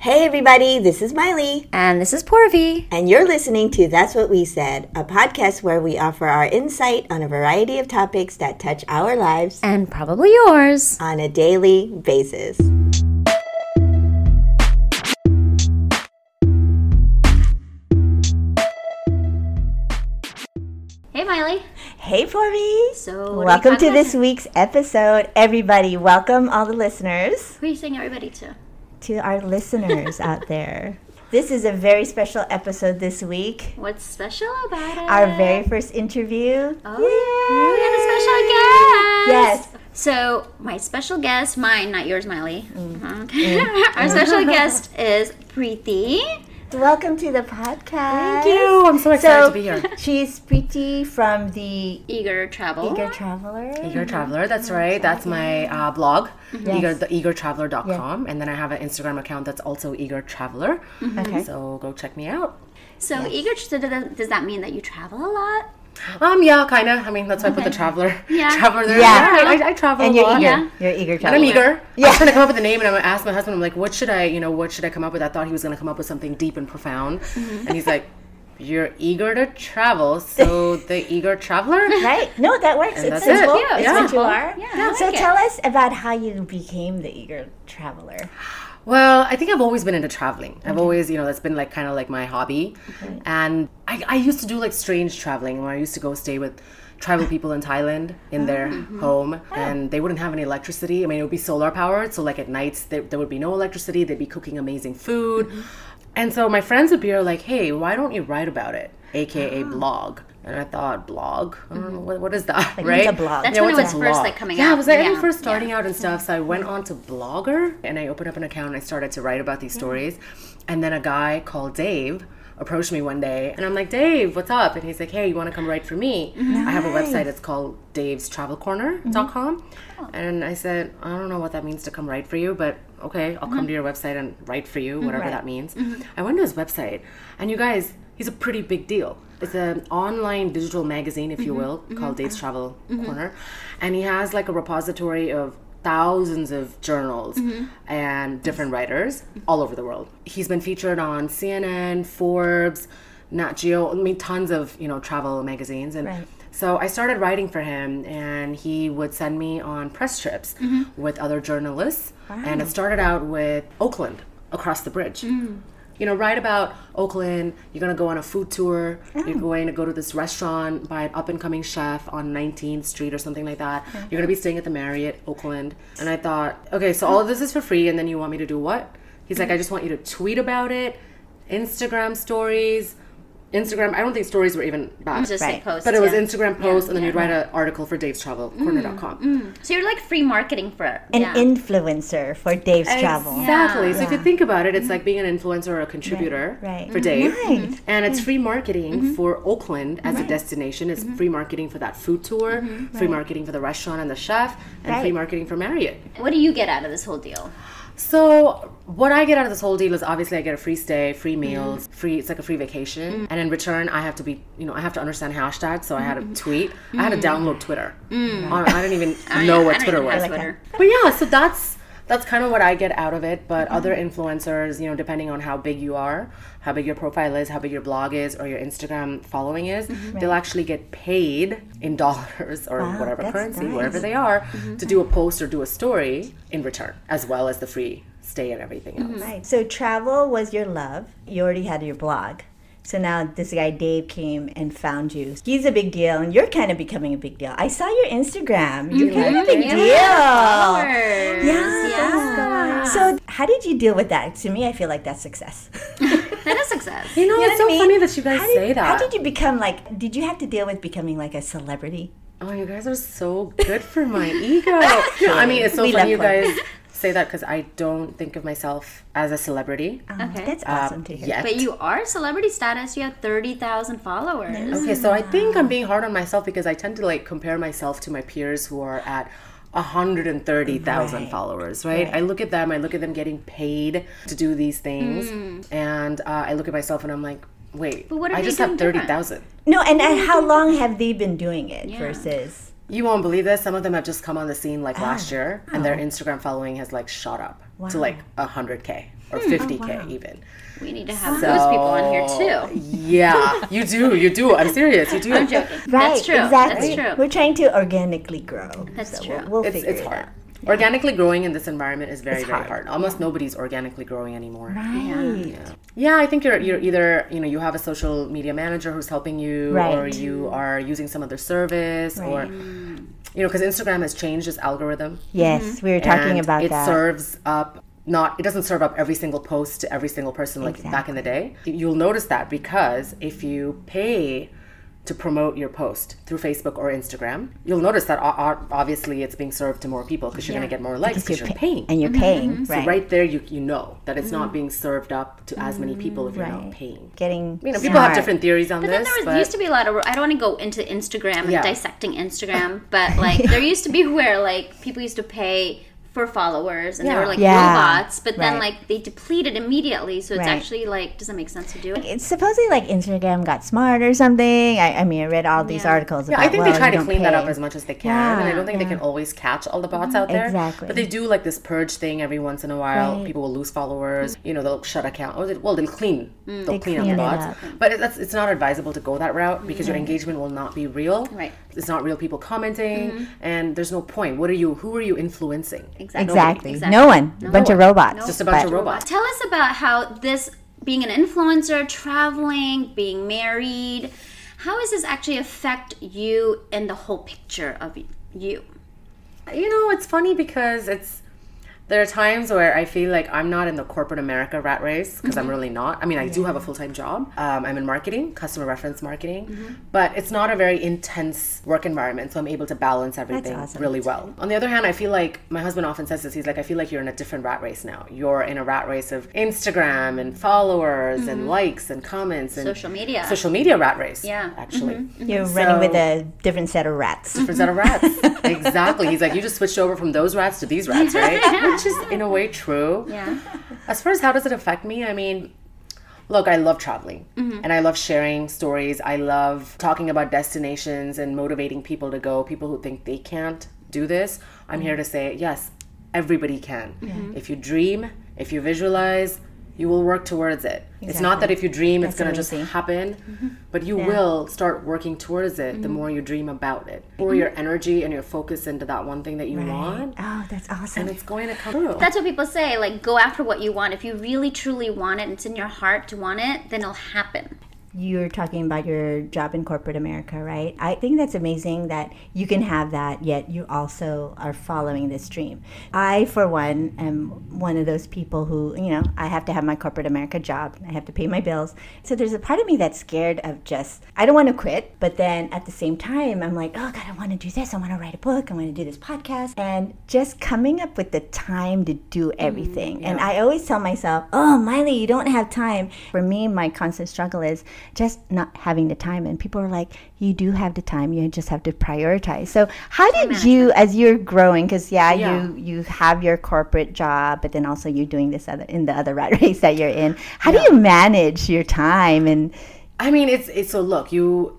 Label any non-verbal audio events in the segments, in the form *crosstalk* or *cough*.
Hey, everybody, this is Miley. And this is Porvi. And you're listening to That's What We Said, a podcast where we offer our insight on a variety of topics that touch our lives And probably yours. on a daily basis. Hey, Miley. Hey, Porvi. So, welcome to this week's episode. Everybody, welcome all the listeners Who are you saying everybody to? To our listeners out there. This is a very special episode this week. What's special about it? Our very first interview. Oh, we have a special guest. Yes. So, my special guest, mine, not yours, Miley. Mm. Okay. *laughs* Our special guest is Preeti. Welcome to the podcast. Thank you. I'm so excited So, to be here. *laughs* she's Preeti from the Eager Travel. Eager Traveler. Eager Traveler, that's right. That's my uh, blog, eager, Yes. the eagertraveler.com. And then I have an Instagram account that's also Eager Traveler. Okay. So go check me out. So, Eager, so does does that mean that you travel a lot? Um, yeah, kind of. I mean, that's why I put the traveler. *laughs* Yeah. Traveler there. Yeah. I, I, I travel And a you're lot. eager. Yeah. You're eager And. I'm eager. Yeah. I was trying to come up with a name, and I'm going to ask my husband, I'm like, what should I, you know, what should I come up with? I thought he was going to come up with something deep and profound. Mm-hmm. And he's like, you're eager to travel, so *laughs* the eager traveler. Right? No, that works. And it's that's it. simple. Yeah, It's it's what you are. Yeah, I so like it. tell us about how you became the Eager Traveler. Well, I think I've always been into traveling. I've always, you know, that's been like kind of like my hobby. And I, I used to do like strange traveling where I used to go stay with tribal people in Thailand in their oh, mm-hmm. home oh. and they wouldn't have any electricity. I mean, it would be solar powered. So, like at nights, there, there would be no electricity. They'd be cooking amazing food. Mm-hmm. And so my friends would be like, hey, why don't you write about it? AKA ah. blog. And I thought, blog? I don't know, mm-hmm. what, what is that, right? a blog? That's Yeah, when it was first like coming yeah, out. I was like, yeah. I first starting out and stuff. So I went on to Blogger and I opened up an account and I started to write about these mm-hmm. stories. And then a guy called Dave approached me one day and I'm like, Dave, what's up? And he's like, Hey, you want to come write for me? Mm-hmm. I have a website. It's called davestravelcorner.com. Oh. And I said, I don't know what that means to come write for you, but okay, I'll come to your website and write for you, whatever Right. that means. I went to his website and you guys, he's a pretty big deal. It's an online digital magazine, if you mm-hmm. will, mm-hmm. called Dave's mm-hmm. Travel Corner. And he has like a repository of thousands of journals and different writers all over the world. He's been featured on CNN, Forbes, Nat Geo, I mean tons of, you know, travel magazines. And Right. so I started writing for him and he would send me on press trips with other journalists. And it started out with Oakland across the bridge. Mm. You know, write about Oakland. You're gonna go on a food tour. You're oh. going to go to this restaurant by an up and coming chef on 19th Street or something like that. You're gonna be staying at the Marriott, Oakland. And I thought, okay, so all of this is for free, and then you want me to do what? He's like, mm. I just want you to tweet about it, Instagram stories. Instagram, I don't think stories were even back. Just Right. like posts. But it was yeah. Instagram posts, and then you'd write an article for Dave's Travel mm. Corner.com. Mm. So you're like free marketing for An influencer for Dave's Travel. Exactly. So if you think about it, it's mm-hmm. like being an influencer or a contributor Right, right. for Dave. Mm-hmm. Right. Mm-hmm. And it's free marketing for Oakland as a destination. It's free marketing for that food tour, free marketing for the restaurant and the chef, and free marketing for Marriott. What do you get out of this whole deal? So what I get out of this whole deal is obviously I get a free stay, free Mm-hmm. meals, free. It's like a free vacation, and in return I have to be, you know, I have to understand hashtags. So I had to tweet. I had to download Twitter. Mm. I I didn't even *laughs* know what I Twitter was. Twitter. But yeah, so that's that's kind of what I get out of it. But Mm-hmm. other influencers, you know, depending on how big you are, how big your profile is, how big your blog is, or your Instagram following is, they'll actually get paid in dollars or Mm-hmm. Wow, whatever currency, nice. wherever they are, to do a post or do a story in return, as well as the free stay and everything else. Right. So travel was your love. You already had your blog. So now this guy Dave came and found you. He's a big deal, and you're kind of becoming a big deal. I saw your Instagram. You're mm-hmm. kind of a big deal. Followers. Yeah. So how did you deal with that? To me, I feel like that's success. *laughs* That is success. You know, You know it's so I mean? funny that you guys did, say that. How did you become like? Did you have to deal with becoming like a celebrity? Oh, you guys are so good for my ego. *laughs* No, I mean, it's so We funny you love fun. guys say that because I don't think of myself as a celebrity. Ah, okay. That's um, awesome to hear. yet. But you are celebrity status. You have 30,000 followers. Okay, so I think I'm being hard on myself because I tend to like compare myself to my peers who are at 130,000 Right. followers, right? Right. I look at them, I look at them getting paid to do these things, mm. and uh, I look at myself and I'm like, wait, But what are I just have different? 30,000. No, and, and how long have they been doing it versus? You won't believe this. Some of them have just come on the scene like last ah, year, and their Instagram following has like shot up to like hundred k or hmm. fifty k oh, even. We need to have those people on here too. Yeah, you do. You do. I'm serious. You do. I'm joking. Right, That's true. exactly. That's true. We're trying to organically grow. That's so true. We'll, we'll It's, figure it's it hard. out. Organically growing in this environment is very, It's very hard. hard. Almost nobody's organically growing anymore. Right. Yeah, I think you're you're either you know you have a social media manager who's helping you, or you are using some other service, or you know because Instagram has changed its algorithm. Yes, mm-hmm. we were talking about it that. serves up not it doesn't serve up every single post to every single person like back in the day you'll notice that because if you pay to promote your post through facebook or instagram you'll notice that o- o- obviously it's being served to more people because you're going to get more likes because you're, pa- paying and you're mm-hmm. paying, so right? right there you, you know that it's not mm-hmm. being served up to as many people if you're not paying Getting you know people have different theories on this. But then there was, but used to be a lot of. I don't want to go into Instagram and Yeah. dissecting Instagram, *laughs* but like there used to be *laughs* where like people used to pay for followers and they were like Yeah. robots, but then Right. like they depleted immediately. So it's Right. actually like doesn't make sense to do it. It's supposedly like Instagram got smart or something. I, I mean, I read all these Yeah. articles Yeah, about. I think well, they try to don't clean that up as much as they can, and I don't think they can always catch all the bots out there. Exactly. But they do like this purge thing every once in a while. Right. People will lose followers. You know, they'll shut account. Or they, well, they'll clean. Mm. They'll They clean, clean it up the bots. up. But it, that's it's not advisable to go that route because your mm-hmm. engagement will not be real. Right. It's not real people commenting, mm-hmm. and there's no point. What are you? Who are you influencing? Exactly. Exactly. Exactly. No one. A bunch of one. robots. Just a bunch But- of robots. Tell us about how this being an influencer, traveling, being married, how does this actually affect you and the whole picture of you? You know, it's funny because it's there are times where I feel like I'm not in the corporate America rat race because I'm Mm-hmm. really not. I mean, I do have a full time job. Um, I'm in marketing, customer reference marketing, Mm-hmm. but it's not a very intense work environment, so I'm able to balance everything awesome. really well. On the other hand, I feel like my husband often says this. He's like, I feel like you're in a different rat race now. You're in a rat race of Instagram and followers and likes and comments and Mm-hmm. Social media. social media rat race. Yeah. Mm-hmm. actually. You're running with a different set of rats. different set of rats. *laughs* exactly. He's like, you just switched over from those rats to these rats, right? *laughs* Which is in a way true. Yeah. As far as how does it affect me, I mean, look, I love traveling mm-hmm. and I love sharing stories. I love talking about destinations and motivating people to go. People who think they can't do this, I'm here mm-hmm. to say, yes, everybody can. Mm-hmm. If you dream, if you visualize, you will work towards it. It's not that if you dream, it's going to just amazing. happen, but you will start working towards it the more you dream about it. Pour your energy and your focus into that one thing that you want, Oh, that's awesome. and it's going to come true. That's what people say. Like, go after what you want. If you really truly want it and it's in your heart to want it, then it'll happen. You're talking about your job in corporate America, right? I think that's amazing that you can have that, yet you also are following this dream. I, for one, am one of those people who, you know, I have to have my corporate America job. I have to pay my bills. So there's a part of me that's scared of just, I don't want to quit, but then at the same time, I'm like, oh God, I want to do this. I want to write a book. I want to do this podcast. And just coming up with the time to do mm, everything. And I always tell myself, oh, Miley, you don't have time. For me, my constant struggle is just not having the time. And people are like, you do have the time. You just have to prioritize. So how did you, as you're growing, because yeah, Yeah. you you have your corporate job, but then also you're doing this other in the other *laughs* rat race that you're in. How do you manage your time and I mean, it's it's so look, you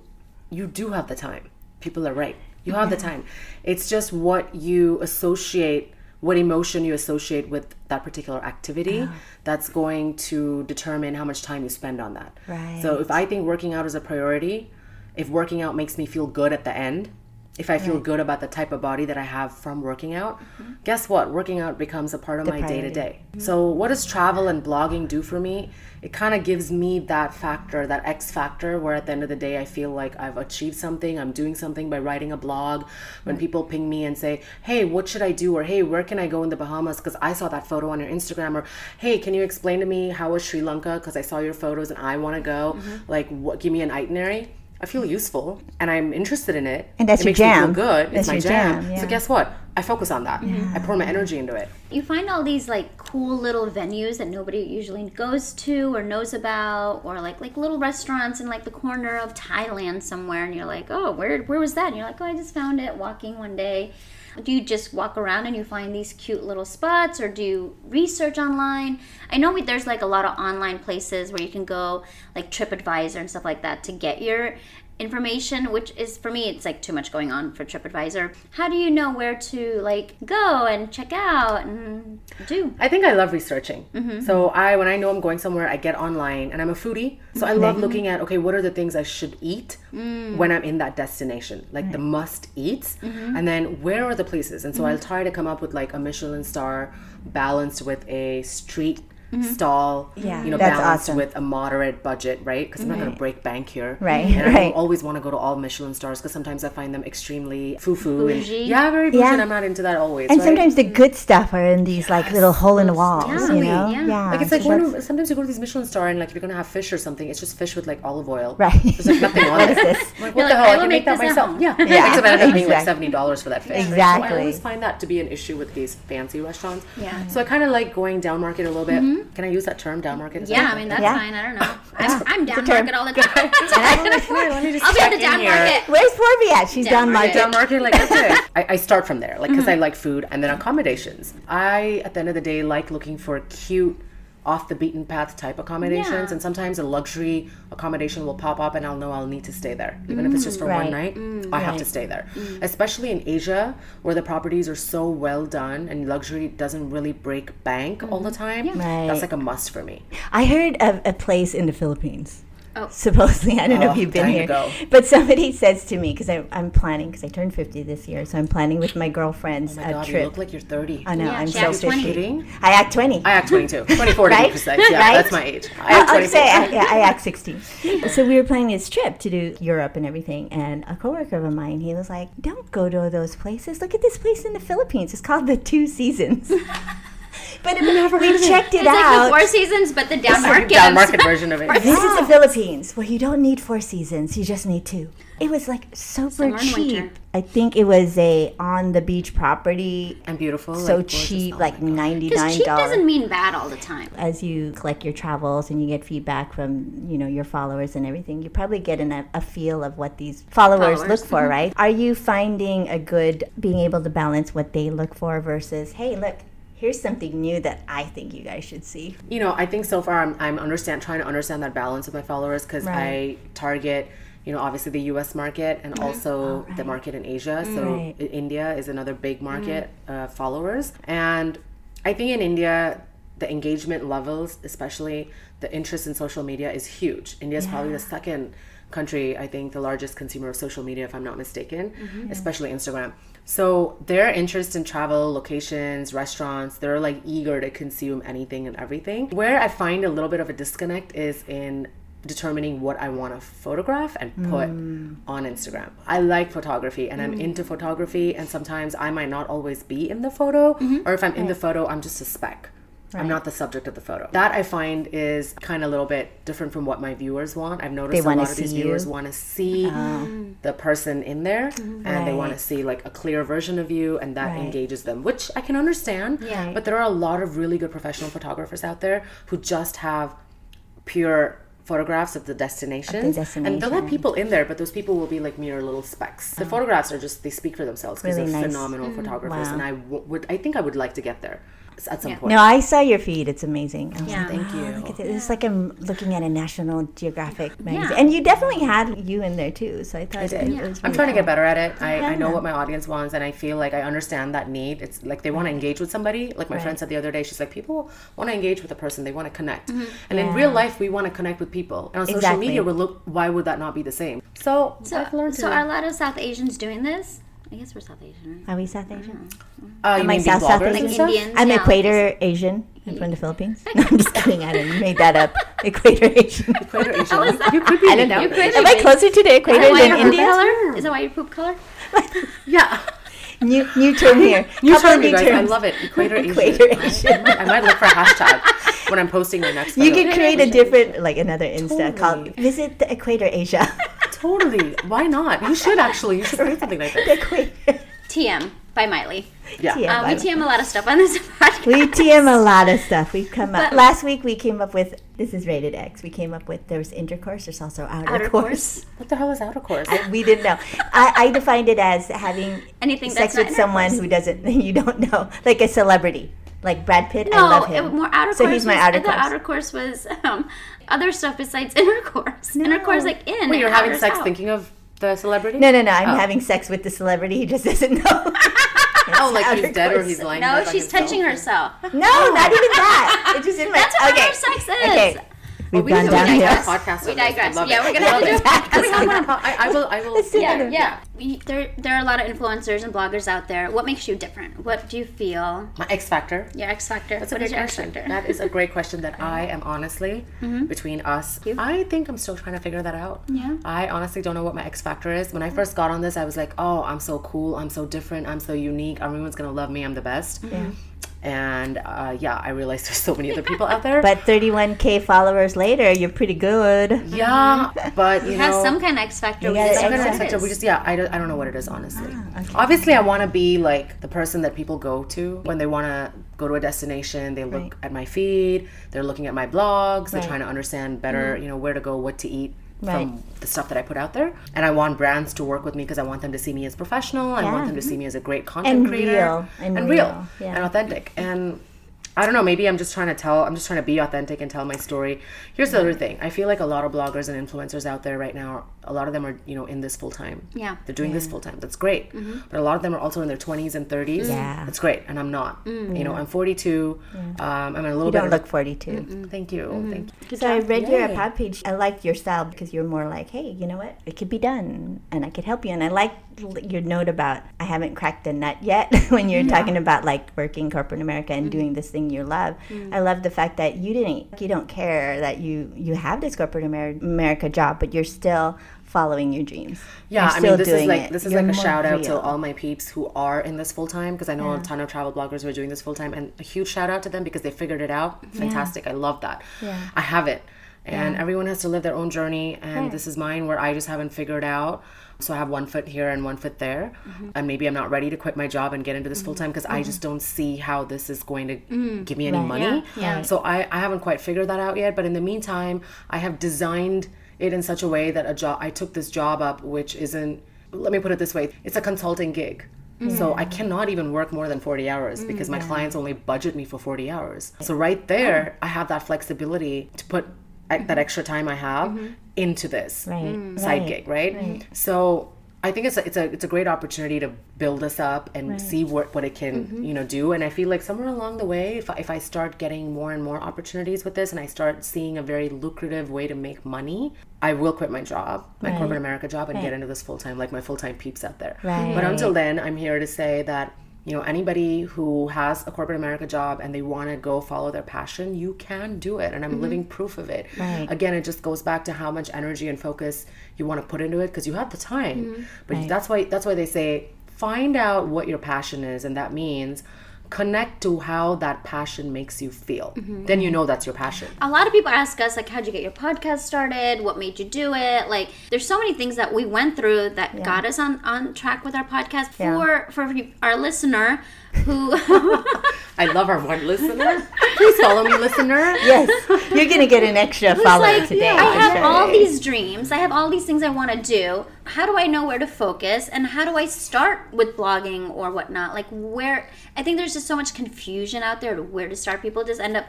you do have the time. People are right. You have the time. It's just what you associate, what emotion you associate with that particular activity ah. that's going to determine how much time you spend on that. So if I think working out is a priority, if working out makes me feel good at the end, if I feel good about the type of body that I have from working out, mm-hmm. guess what? Working out becomes a part of my day to day. So, what does travel and blogging do for me? It kind of gives me that factor, that X factor, where at the end of the day, I feel like I've achieved something. I'm doing something by writing a blog. When people ping me and say, hey, what should I do? Or hey, where can I go in the Bahamas? Because I saw that photo on your Instagram. Or hey, can you explain to me how was Sri Lanka? Because I saw your photos and I want to go. Mm-hmm. Like, what, give me an itinerary. I feel useful and I'm interested in it. And that's it your makes me jam. feel good. That's it's my your jam. jam, So guess what? I focus on that. Mm-hmm. I pour my energy into it. You find all these like cool little venues that nobody usually goes to or knows about, or like like little restaurants in like the corner of Thailand somewhere, and you're like, oh, where where was that? And you're like, oh, I just found it walking one day. Do you just walk around and you find these cute little spots, or do you research online? I know we, there's like a lot of online places where you can go, like TripAdvisor and stuff like that, to get your information, which is for me, it's like too much going on for TripAdvisor. How do you know where to like go and check out and do? I think I love researching. Mm-hmm. So I, when I know I'm going somewhere, I get online, and I'm a foodie, so I love looking at okay, what are the things I should eat mm. when I'm in that destination, like the must eats, mm-hmm. and then where are the places? And so I'll mm-hmm. try to come up with like a Michelin star balanced with a street. Mm-hmm. Stall, Yeah, you know, that's balanced awesome. with a moderate budget, right? Because I'm not going to break bank here, Right, And I right. don't always want to go to all Michelin stars because sometimes I find them extremely foo-foo and Bougie. yeah, very bougie. Yeah. And I'm not into that always. And right? sometimes the good stuff are in these like little hole in the walls, you Totally, know? yeah. Like it's like so when, that's- sometimes you go to these Michelin star and like if you're gonna have fish or something, it's just fish with like olive oil. Right. There's like nothing on *laughs* What it. is this? I'm like, You're what the like, hell? I I, will can make make that this at myself. home. Yeah. Yeah, yeah. Except I end up paying like exactly. seventy dollars for that fish. right? So I Exactly. always find that to be an issue with these fancy restaurants. Yeah. So I kind of like going down market a little bit. Mm-hmm. Mm-hmm. Can I use that term, down market? Is Yeah, I mean that's Yeah. fine. I don't know. *laughs* I'm, I'm down market all the time. *laughs* Let me just I'll be check at the in down here. market. Where's Porvi at? She's Down down market. market. down market like that's it *laughs* I, I start from there like because i mm-hmm. like food and then accommodations i at the end of the day like looking for cute off the beaten path type accommodations Yeah. and sometimes a luxury accommodation will pop up and i'll know i'll need to stay there even if it's just for Right. one night mm, i have to stay there mm. especially in asia where the properties are so well done and luxury doesn't really break bank all the mm. time Right. that's like a must for me I heard of a place in the Philippines. Oh. Supposedly, I don't know Oh, if you've been here, go. but somebody *laughs* says to me because I'm planning because I turned 50 this year, so I'm planning with my girlfriends oh my a god you trip. look like you're 30 I know Yeah, I'm she so acts 20. I act 20. i act 22 *laughs* 24 to Right? be precise yeah Right? that's my age i I, act I'll 24 say I, yeah, I act *laughs* 16. so we were planning this trip to do Europe and everything, and a coworker of mine, he was like, "Don't go to those places. Look at this place in the Philippines. It's called the Two Seasons." But we checked it It's like out. the Four Seasons, but the down market. down market version of it This is the Philippines where you don't need four seasons, you just need two. It was like super Summer cheap. winter. I think it was a on the beach property, and beautiful so like, cheap, Oh like ninety nine. God. ninety Because nine cheap doesn't mean bad all the time. As you collect your travels and you get feedback from you know your followers and everything, you probably get an, a, a feel of what these followers, Followers, look for, *laughs* right? Are you finding a good being able to balance what they look for versus hey, look. Here's something new that I think you guys should see. you know i think so far i'm, I'm understand trying to understand that balance with my followers because Right. i target you know obviously the us market and also the market in asia. So Right. india is another big market uh, followers. And i think in india the engagement levels especially the interest in social media is huge. India is probably the second country i think the largest consumer of social media if i'm not mistaken mm-hmm. especially instagram. So their interest in travel locations restaurants they're like eager to consume anything and everything. Where i find a little bit of a disconnect is in determining what I want to photograph and put mm. on Instagram. I like photography and I'm mm. into photography and sometimes I might not always be in the photo mm-hmm. or if I'm in the photo I'm just a speck. I'm not the subject of the photo. That I find is kind of a little bit different from what my viewers want. I've noticed They a lot of these viewers want to see the person in there and they want to see like a clear version of you and that Right. engages them, which I can understand. Yeah. But there are a lot of really good professional photographers out there who just have pure photographs of the destinations and they'll have people in there but those people will be like mere little specks the photographs are just they speak for themselves because Oh. Really they're nice. phenomenal photographers Wow. and i w- would i think i would like to get there at some Yeah. point No, I saw your feed. It's amazing. I was Yeah. like, Thank "Oh, you. Look at this. It's like I'm looking at a National Geographic magazine. Yeah. And you definitely had you in there too. So I thought did. it, Yeah. was I'm really trying to get better at it. I, I know what my audience wants, and I feel like I understand that need. It's like they want to engage with somebody. Like my friend said the other day, she's like, people want to engage with a person. They want to connect. And Mm-hmm. Yeah. in real life, we want to connect with people. And on social media, we look. Why would that not be the same? So, So, I've learned so to. are a lot of South Asians doing this? I guess we're South Asian, right? Are we South Asian? uh, you Am I mean being South- South Asian? stuff? Indians. I'm yeah, Equator Asian. I'm from the Philippines. *laughs* No, I'm just kidding. I didn't made that up. *laughs* Equator Asian. *laughs* Equator Asian. You could be. I don't know. Am I closer to the equator why than your poop India? color? Is that why your poop color? Yeah. New new term here. New Couple term, new you guys. I love it. Equator Asian. Equator I- Asian. I, might, I might look for a hashtag when I'm posting my next. You photo. could create a different, like another Insta called "Visit the Equator Asia." Totally. Why not? You should actually. You should create something like the that. Equator. TM by Miley. Yeah. TM. Um, we Bye. TM a lot of stuff on this *laughs* podcast. We TM a lot of stuff. We've come up But- last week. We came up with this is rated X. We came up with there's intercourse. There's also outer, Outer course. course. What the hell is outer course? We didn't know. I, I defined it as having Anything sex with someone who doesn't *laughs* you don't know, like a celebrity. Like Brad Pitt, I love him. it- more outer so course. he's my was, outer the course. outer course was um, other stuff besides *laughs* intercourse. Intercourse, like in. Wait, you're having sex out. thinking of the celebrity? no, no, no. I'm Oh. having sex with the celebrity. He just doesn't know. *laughs* Oh, like he's dead or he's lying No, dead by she's himself? touching herself. No, not even that. It's just *laughs* in my. That's what okay. outer sex is. Okay. We've We gone need to downhill. make a podcast. We on this. I digress. Yeah, it. we're gonna have to do a it. Can we have one on po- I, I will. I will. *laughs* Let's do yeah. Yeah, we, there there are a lot of influencers and bloggers out there. What makes you different? What do you feel? My X factor. Your X factor. That's a What great is your X factor? That is a great question that *laughs* I am honestly mm-hmm. between us. I think I'm still trying to figure that out. Yeah. I honestly don't know what my X factor is. When I first got on this, I was like, "Oh, I'm so cool. I'm so different. I'm so unique. Everyone's gonna love me. I'm the best." Mm-hmm. And uh, yeah, I realized *laughs* there's so many other people out there. But 31k followers later, you're pretty good. yeah, but you It know, has some kind of X factor. You We got just it. Some kind of X factor. We just yeah, I don't, I don't know what it is honestly. okay. Obviously, I want to be like the person that people go to when they want to go to a destination. They look Right. at my feed. They're looking at my blogs. They're Right. trying to understand better, you know, where to go, what to eat. Right. From the stuff that I put out there, and I want brands to work with me because I want them to see me as professional. Yeah. I want them to see me as a great content And creator real. And and real. real, Yeah. and authentic. And I don't know. Maybe I'm just trying to tell. I'm just trying to be authentic and tell my story. Here's the other thing. I feel like a lot of bloggers and influencers out there right now. A lot of them are, you know, in this full time. Yeah. They're doing this full time. That's great. But a lot of them are also in their 20s and 30s. Yeah. That's great. And I'm not. You know, I'm 42. Um, I'm a little You bit. don't of a- look 42. Mm, Thank you. Thank you. So I read your Yay. page. I like your style because you're more like, hey, you know what? It could be done, and I could help you. And I like your note about I haven't cracked the nut yet *laughs* when you're talking about like working corporate America and mm-hmm. doing this thing you love. Mm. I love the fact that you didn't, you don't care that you you have this corporate Amer- America job, but you're still following your dreams. Yeah, I mean, this is like it. this is You're like a shout out to all my peeps who are in this full time because I know a ton of travel bloggers who are doing this full time, and a huge shout out to them because they figured it out. Fantastic, I love that. Yeah. I have it, and everyone has to live their own journey, and Right. this is mine where I just haven't figured out. So I have one foot here and one foot there, Mm-hmm. and maybe I'm not ready to quit my job and get into this full time because I just don't see how this is going to give me any Mm. Right. money. Yeah, yeah. So I, I haven't quite figured that out yet. But in the meantime, I have designed it in such a way that a job I took this job up, which isn't. Let me put it this way: it's a consulting gig. So I cannot even work more than 40 hours because my clients only budget me for 40 hours. So right there, I have that flexibility to put e- that mm-hmm. extra time I have mm-hmm. into this Right. side Right. gig, right? So I think it's a, it's a it's a great opportunity to build us up and see what, what it can mm-hmm. you know do. And I feel like somewhere along the way, if I, if I start getting more and more opportunities with this, and I start seeing a very lucrative way to make money, I will quit my job, my corporate America job, and get into this full time, like my full time peeps out there. Right. But until then, I'm here to say that you know anybody who has a corporate america job and they want to go follow their passion you can do it and i'm mm-hmm. living proof of it Right. again it just goes back to how much energy and focus you want to put into it because you have the time mm-hmm. but Right. that's why that's why they say find out what your passion is and that means connect to how that passion makes you feel mm-hmm. then you know that's your passion a lot of people ask us like how'd you get your podcast started what made you do it like there's so many things that we went through that got us on on track with our podcast Yeah. for for our listener who *laughs* i love our one listener *laughs* please follow me listener Yes, you're gonna get an extra Who's follower like, today. I have Sure. all these dreams. I have all these things I want to do. How do I know where to focus? And how do I start with blogging or whatnot? Like, where I think there's just so much confusion out there to where to start. People just end up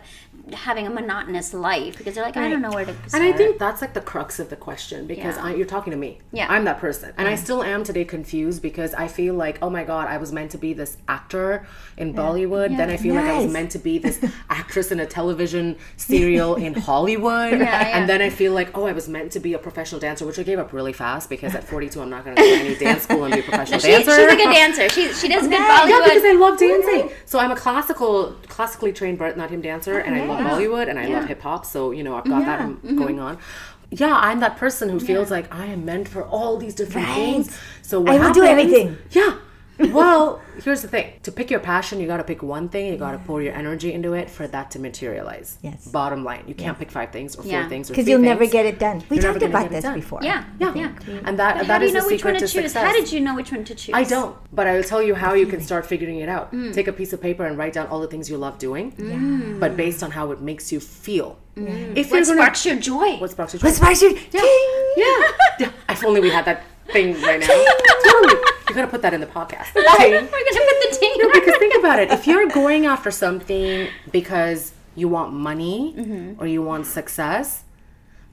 having a monotonous life because they're like, I don't know where to start. And I think that's like the crux of the question because Yeah. I, you're talking to me. Yeah. I'm that person. And I still am today confused because I feel like, oh my God, I was meant to be this actor in Bollywood. Then I feel like I was meant to be this *laughs* actress in a television serial in Hollywood. yeah. And then I feel like, oh, I was meant to be a professional dancer, which I gave up really fast because at 42, I'm not going to go to any dance school and be a *laughs* professional she, dancer. she's a good dancer. She, she does *laughs* good Yeah, Yeah, because I love dancing. So I'm a classical, classically trained Bharatanatyam dancer, and I love. Bollywood, and I love hip hop. So you know, I've got that um, going on. Yeah, I'm that person who feels like I am meant for all these different Right. things. So what I will do happens- everything. Yeah. *laughs* Well, here's the thing: to pick your passion, you got to pick one thing. You got to pour your energy into it for that to materialize. Yes. Bottom line, you can't pick five things or four Yeah. things Because you'll never get it done. We You're talked about this before. Yeah, Yeah. yeah. And that But that how do you the know which secret to to choose? success. How did you know which one to choose? I don't, but I will tell you how you can start figuring it out. Mm. Take a piece of paper and write down all the things you love doing, mm. Yeah. but based on how it makes you feel. Mm. If What you're gonna, sparks your joy? what sparks your joy? What sparks your Yeah. Yeah. yeah. *laughs* If only we had that thing right now. Totally. You gotta put that in the podcast. We're gonna put the acting. No, because think about it. If you're going after something because you want money Mm-hmm. or you want success,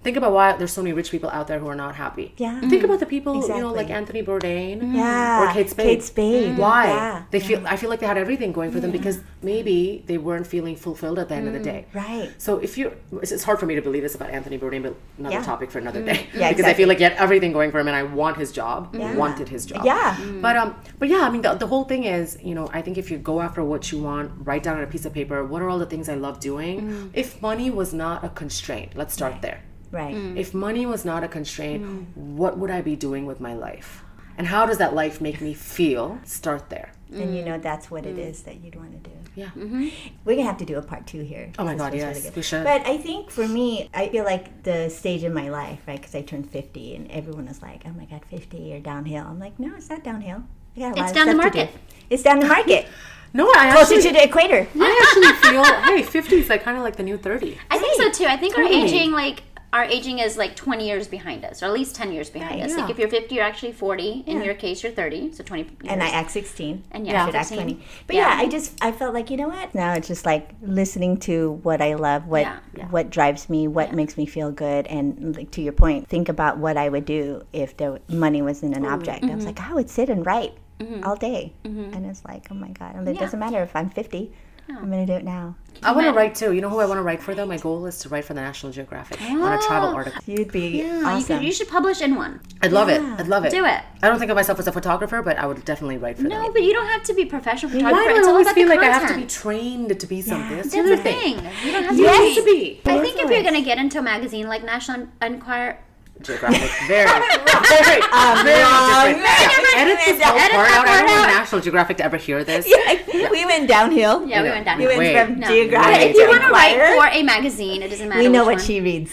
think about why there's so many rich people out there who are not happy. Yeah. Think about the people, you know, like Anthony Bourdain Yeah. or Kate Spade. Kate Spade. Mm-hmm. Why? Yeah. They feel I feel like they had everything going for them because maybe they weren't feeling fulfilled at the end of the day. Mm-hmm. Right. So if you're, it's it's hard for me to believe this about Anthony Bourdain, but another Yeah. topic for another mm-hmm. day. Yeah, because I feel like he had everything going for him, and I want his job. Yeah. Wanted his job. Yeah. Mm. But um, but yeah, I mean, the, the whole thing is, you know, I think if you go after what you want, write down on a piece of paper, what are all the things I love doing. Mm. If money was not a constraint, let's start there. Right. Mm. If money was not a constraint, mm. what would I be doing with my life? And how does that life make me feel? Start there. And you mm. know that's what it is that you'd want to do. Yeah. Mm-hmm. We're gonna have to do a part two here. Oh my God, was yes, good. we should. But I think for me, I feel like the stage in my life, right? Because I turned fifty, and everyone was like, "Oh my God, 50 or downhill." I'm like, "No, it's not downhill. I got a lot It's of down the stuff to do. market. It's down the market, *laughs* No, I closer actually, to the equator." I actually *laughs* feel, hey, 50 is like kind of like the new 30. I think so too. I think we're aging, like our aging, is like 20 years behind us, or at least 10 years behind Right, us. Like if you're 50, you're actually 40. In your case, you're 30, so 20. Years. And I act 16. And I yeah, should act 16. 20. But Yeah. yeah. I just I felt like you know what? Now it's just like listening to what I love, what Yeah, yeah. what drives me, what makes me feel good, and like to your point, think about what I would do if the money wasn't an object. I was mm-hmm. like, I would sit and write mm-hmm. all day, mm-hmm. and it's like, oh my god! And it Yeah. doesn't matter if I'm 50. I'm gonna do it now. I want to write too. You know who I want to write for though? My goal is to write for the National Geographic on a travel article. You'd be Yeah, you, awesome. could, you should publish in one. I'd love it. I'd love it. Do it. I don't think of myself as a photographer, but I would definitely write for that. No, them. but you don't have to be a professional Why photographer. do It's I all always about feel like I have to be content. trained to be something? That's the That's other the thing. thing. You don't have to Yes. be. to be. I think if you're gonna get into a magazine like National Enquirer, Geographic. *laughs* Very, very, very um, different. different. Edit this whole part out. I don't want. National Geographic to ever hear this. Yeah, we went downhill. yeah, we went down. We went Wait. from No. geographic. But if you want to write for a magazine, it doesn't matter. we know which what one. she reads.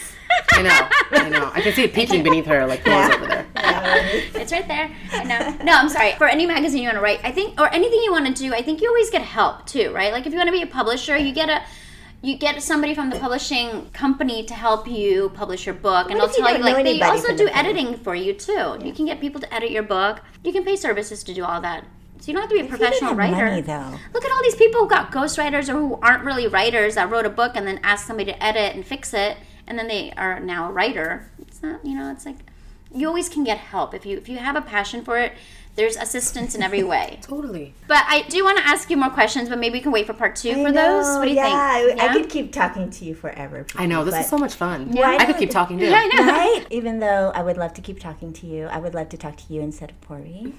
I know. I know. I can see it peeking *laughs* beneath her like nose over there. *laughs* It's right there. I know. No, I'm sorry. For any magazine you want to write, I think, or anything you want to do, I think you always get help too, right? Like if you want to be a publisher, you get a. You get somebody from the publishing company to help you publish your book, and What they'll tell you like they also do the company? editing for you too. You can get people to edit your book. You can pay services to do all that. So you don't have to be a professional writer. money, though. Look at all these people who got ghostwriters or who aren't really writers that wrote a book and then asked somebody to edit and fix it, and then they are now a writer. It's not, you know, it's like you always can get help if you if you have a passion for it. There's assistance in every way. *laughs* Totally. But I do want to ask you more questions, but maybe we can wait for part two for I those. What do you yeah, think? I, I could keep talking to you forever. I know. This is so much fun. Why I could keep talking too. Yeah, *laughs* I know. right? Even though I would love to keep talking to you, I would love to talk to you instead of Pori.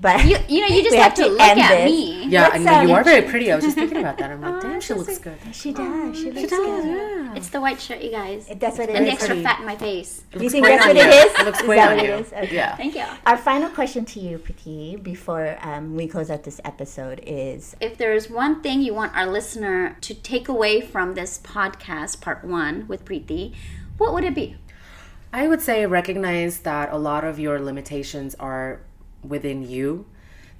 But You, you know, you *laughs* just have, have to to look end at this. me. Yeah, Let's, I know you um, are very pretty. I was just thinking about that. I'm like, damn, she looks sweet. good. she does. She looks does, good. yeah. It's the white shirt, you guys. That's what it and the is. extra pretty. fat in my face. Do you think that's on what it you. is? It looks Is great that on what you. it is? Okay. Yeah. Thank you. Our final question to you, Preeti, before um, we close out this episode is If there's one thing you want our listener to take away from this podcast, part one with Preeti, what would it be? I would say recognize that a lot of your limitations are within you,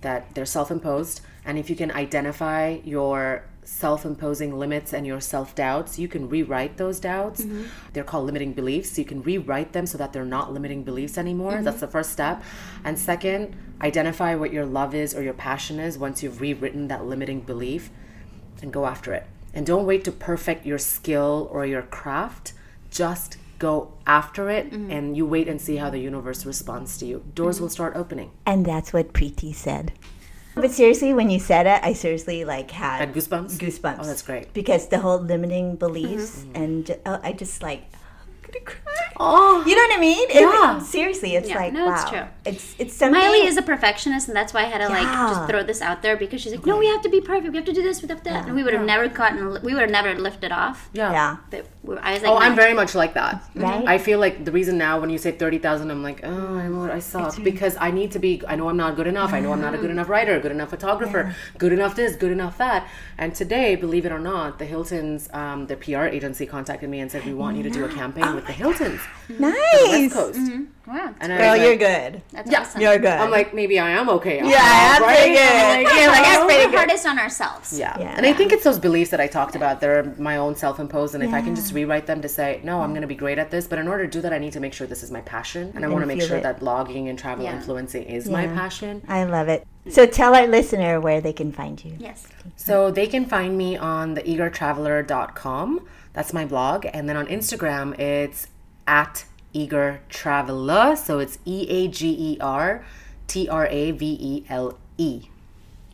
that they're self imposed. And if you can identify your self imposing limits and your self doubts, you can rewrite those doubts. They're called limiting beliefs. You can rewrite them so that they're not limiting beliefs anymore. That's the first step. And second, identify what your love is or your passion is once you've rewritten that limiting belief and go after it. And don't wait to perfect your skill or your craft. Just go after it mm-hmm. and you wait and see how the universe responds to you. Doors mm-hmm. will start opening. And that's what Preeti said. But seriously, when you said it, I seriously like had, Had goosebumps? Goosebumps. Oh, that's great. Because the whole limiting beliefs mm-hmm. and oh, I just like I'm gonna cry. Oh, You know what I mean? It- Yeah. seriously, it's Yeah, like no, wow. it's true. It's it's something. Miley is a perfectionist, and that's why I had to like just throw this out there because she's like, "No, we have to be perfect. We have to do this. We have to that." And we would have never gotten. We would have never lifted off. yeah. yeah. But we- I was like, Oh, I'm very much like that. Right? I feel like the reason now when you say 30,000, I'm like, oh, I know I suck. Because I need to be, I know I'm not good enough. I know I'm not a good enough writer, good enough photographer, good enough this, good enough that. And today, believe it or not, the Hiltons, um, the PR agency contacted me and said, we want you to do a campaign with the Hiltons. Mm-hmm. Nice. West Coast. Mm-hmm. Wow, And I Girl, was you're like, good. that's Yeah. awesome. You're good. I'm like, maybe I am okay. yeah, I'm right? pretty good. I'm like, yeah, like, I'm we're pretty the good. hardest on ourselves. Yeah. Yeah. And I think it's those beliefs that I talked about. They're my own self imposed. And if I can just rewrite them to say, no, I'm going to be great at this. But in order to do that, I need to make sure this is my passion. And I want to make sure it. that blogging and travel Yeah. influencing is my passion. I love it. So tell our listener where they can find you. Yes. So they can find me on the eagertraveler.com. That's my blog. And then on Instagram, it's at eager traveler. So it's E A G E R T R A V E L E.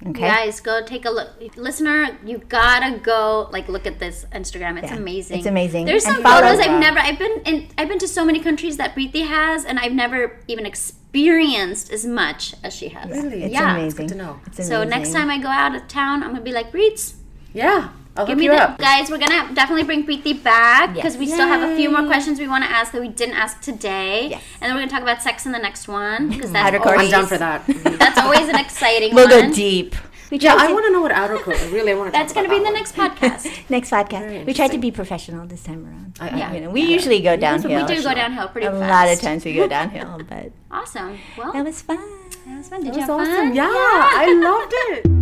Okay. Guys, go take a look. Listener, you gotta go like look at this Instagram. It's Yeah, amazing. it's amazing. There's some photos I've Wow. never. I've been in. I've been to so many countries that Preeti has, and I've never even experienced as much as she has. Really? It's Yeah. amazing. Good to know. It's So next time I go out of town, I'm gonna be like, Preets, Yeah. I'll give me you the up. guys. We're gonna definitely bring Preeti back because Yes. we still have a few more questions we want to ask that we didn't ask today. Yes. And then we're gonna talk about sex in the next one because that's always, I'm down for that. That's always an exciting We'll one. go deep. We yeah, I want to know what outer coat. I Really, I want to. That's gonna be in the next podcast. *laughs* next podcast. We tried to be professional this time around. I- I- Yeah. You know, we usually go downhill. we do go downhill pretty fast. A fast. lot of times we go downhill, but *laughs* Awesome. Well, that was fun. that was fun. Did That you was have awesome. fun? Yeah, I loved it. *laughs*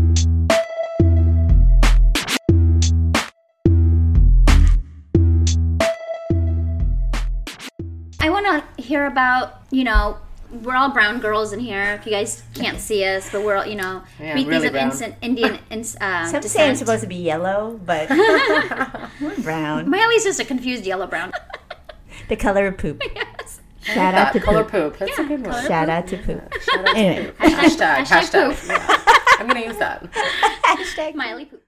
I want to hear about, you know, we're all brown girls in here. If you guys can't see us, but we're all, you know, *laughs* Yeah, Preeti's really of brown. instant Indian *laughs* ins- uh, Some say I'm supposed to be yellow, but *laughs* we're brown. Miley's just a confused yellow brown. The color of poop. yes. Shout out to color poop. poop. That's a good one. Shout out to poop. Shout out to Anyway. poop. Hashtag. Hashtag Hashtag. poop. Yeah. I'm gonna use that. Hashtag Miley poop.